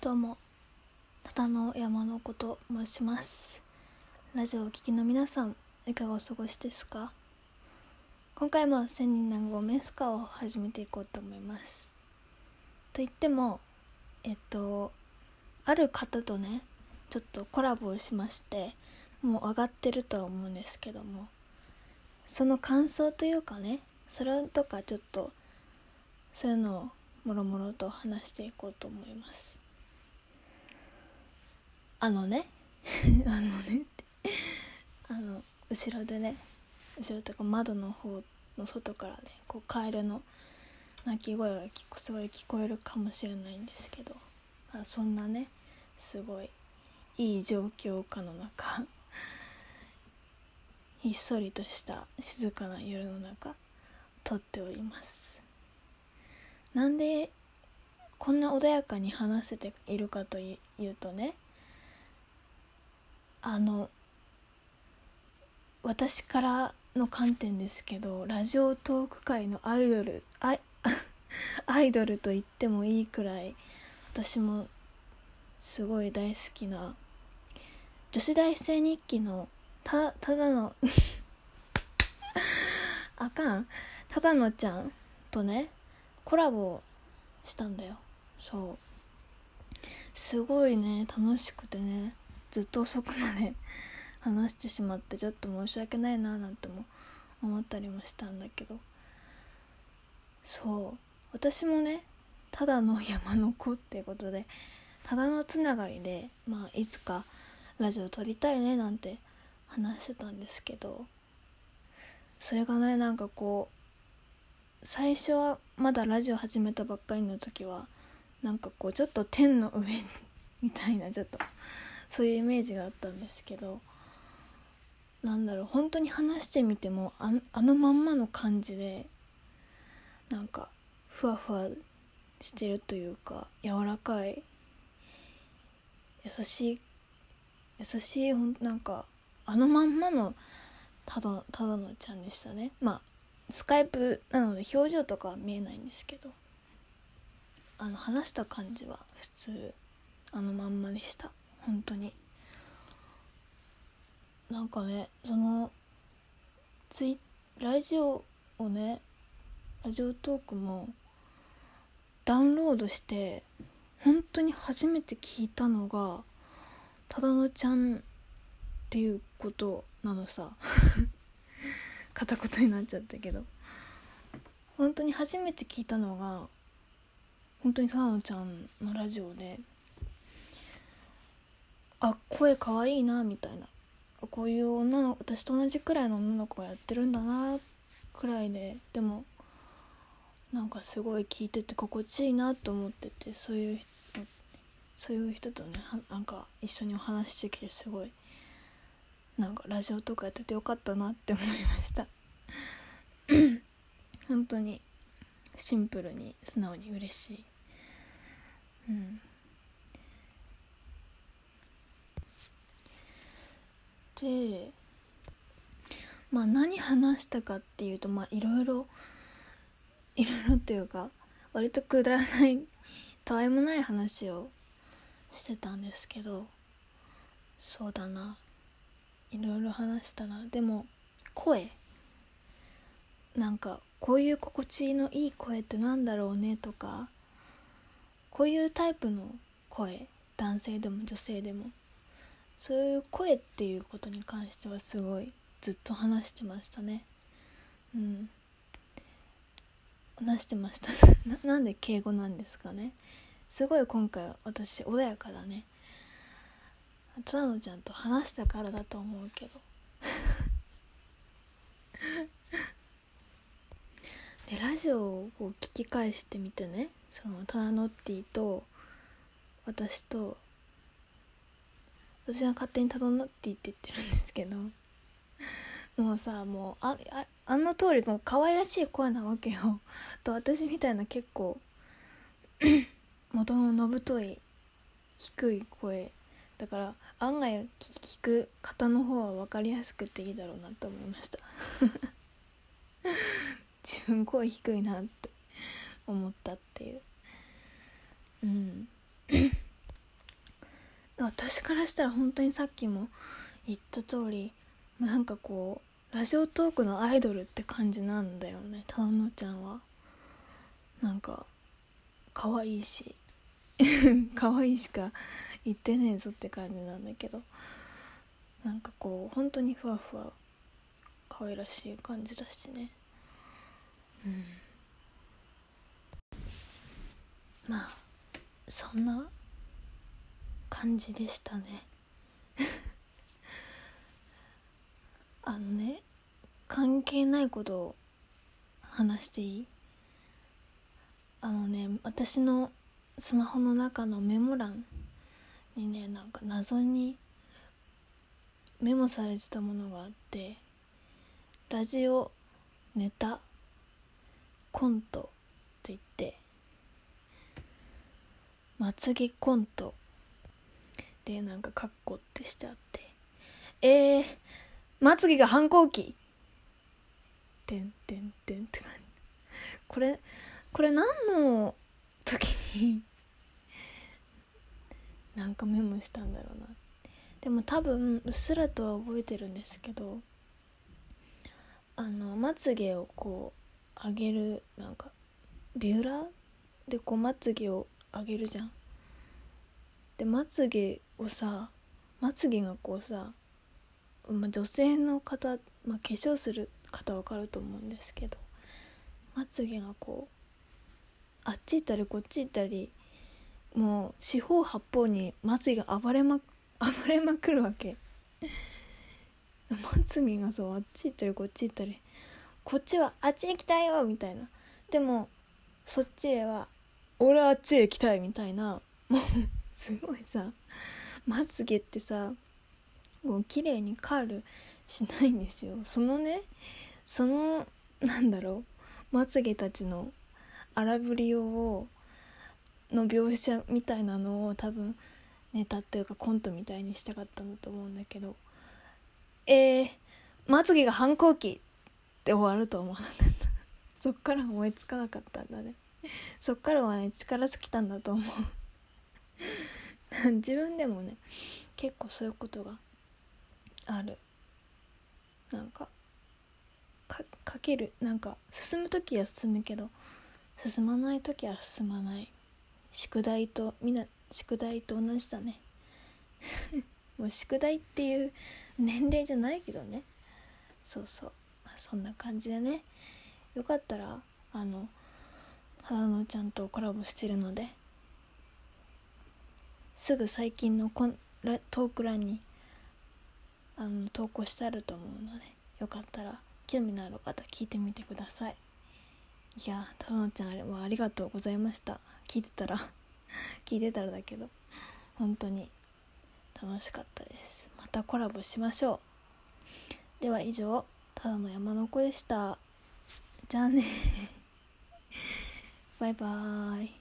どうもただの山の子と申します。ラジオを聴きの皆さんいかがお過ごしですか？今回も千人南郷メスカを始めていこうと思います。と言ってもえっとある方とねちょっとコラボをしましてもう上がってるとは思うんですけどもその感想というかねそれとかちょっとそういうのをもろもろと話していこうと思います。あのね。あのねって。あの後ろでね後ろというか窓の方の外からねこうカエルの鳴き声がすごい聞こえるかもしれないんですけど。まあそんなねすごいいい状況下の中 ひっそりとした静かな夜の中撮っております。なんでこんな穏やかに話せているかというとねあの私からの観点ですけどラジオトーク界のアイドルアイ アイドルと言ってもいいくらい私もすごい大好きな女子大生日記のたただの あかん。ただのちゃんとねコラボしたんだよ。そう。すごいね楽しくてね。ずっと遅くまで話してしまってちょっと申し訳ないななんても思ったりもしたんだけど。そう。私もねただの山の子っていうことでただのつながりでまあいつかラジオ撮りたいねなんて話してたんですけど。それがねなんかこう最初はまだラジオ始めたばっかりの時はなんかこうちょっと天の上みたいなちょっとそういうイメージがあったんですけどなんだろう本当に話してみてもああのまんまの感じでなんかふわふわしてるというか柔らかい優しい優しいほんなんかあのまんまのただただのちゃんでしたね。まあスカイプなので表情とかは見えないんですけどあの話した感じは普通あのまんまでした。本当に。なんかねそのツイラジオをねラジオトークもダウンロードして本当に初めて聞いたのがただのちゃんっていうことなのさ。片言になっちゃったけど。本当に初めて聞いたのが本当にただのちゃんのラジオで。あ声かわいいなみたいな。こういう女の私と同じくらいの女の子がやってるんだなくらいで。でもなんかすごい聞いてて心地いいなと思っててそういうそういう人とねなんか一緒にお話してきてすごいなんかラジオとかやっててよかったなって思いました。本当にシンプルに素直に嬉しい。うん。でまあ何話したかっていうとまあいろいろいろいろっていうか割とくだらないたわいもない話をしてたんですけどそうだな。いろいろ話したな。でも声。なんかこういう心地のいい声ってなんだろうねとかこういうタイプの声。男性でも女性でも。そういう声っていうことに関してはすごいずっと話してましたね。うん。話してました。なんで敬語なんですかね。すごい今回私穏やかだね。ただのちゃんと話したからだと思うけど。でラジオをこう聞き返してみてね。そのタナノッティと私と私が勝手にタナノッティって言ってるんですけど。もうさもうあああの通りもう可愛らしい声なわけよ。と私みたいな結構 元ののぶとい低い声。だから案外聞く方の方は分かりやすくていいだろうなと思いました。自分声低いなって思ったっていう。うん。私からしたら本当にさっきも言った通りなんかこうラジオトークのアイドルって感じなんだよねたのちゃんは。なんか可愛いし。可愛いしか言ってねえぞって感じなんだけど。なんかこう本当にふわふわ可愛らしい感じだしね。うん。まあそんな感じでしたね。あのね関係ないことを話していい？あのね私のスマホの中のメモ欄にねなんか謎にメモされてたものがあってラジオネタコントって言ってまつげコントでなんかカッコってしてあって。えー、まつげが反抗期。てんてんてんって感じ。これこれ何の時になんかメモしたんだろうな。でも多分うっすらとは覚えてるんですけどあのまつげをこう上げるなんかビューラー？でこうまつげを上げるじゃん。でまつげをさまつげがこうさ、まあ、女性の方、まあ、化粧する方わかると思うんですけどまつげがこうあっち行ったりこっち行ったりもう四方八方にまつげが暴れま暴れまくるわけ。まつげがそうあっち行ったりこっち行ったりこっちはあっち行きたいよみたいな。でもそっちへは俺はあっちへ行きたいみたいな。もうすごいさ。まつげってさもう綺麗にカールしないんですよ。そのねそのなんだろうまつげたちの荒ぶりをの描写みたいなのを多分ネタっていうかコントみたいにしたかったんだと思うんだけど。えー、まつげが反抗期って終わると思わなかった。そっから思いつかなかったんだね。そっからはね力尽きたんだと思う。自分でもね結構そういうことがある。なんかかけるなんか進む時は進むけど進まない時は進まない。宿題とみんな宿題と同じだね。もう宿題っていう年齢じゃないけどね。そうそう、まあ、そんな感じでね。よかったらあの花野ちゃんとコラボしてるのですぐ最近のコントーク欄にあの投稿してあると思うのでよかったら興味のある方聞いてみてください。いやたのちゃんあれはありがとうございました。聞いてたら 聞いてたらだけど本当に楽しかったです。またコラボしましょう。では以上ただの山の子でした。じゃあね。バイバーイ。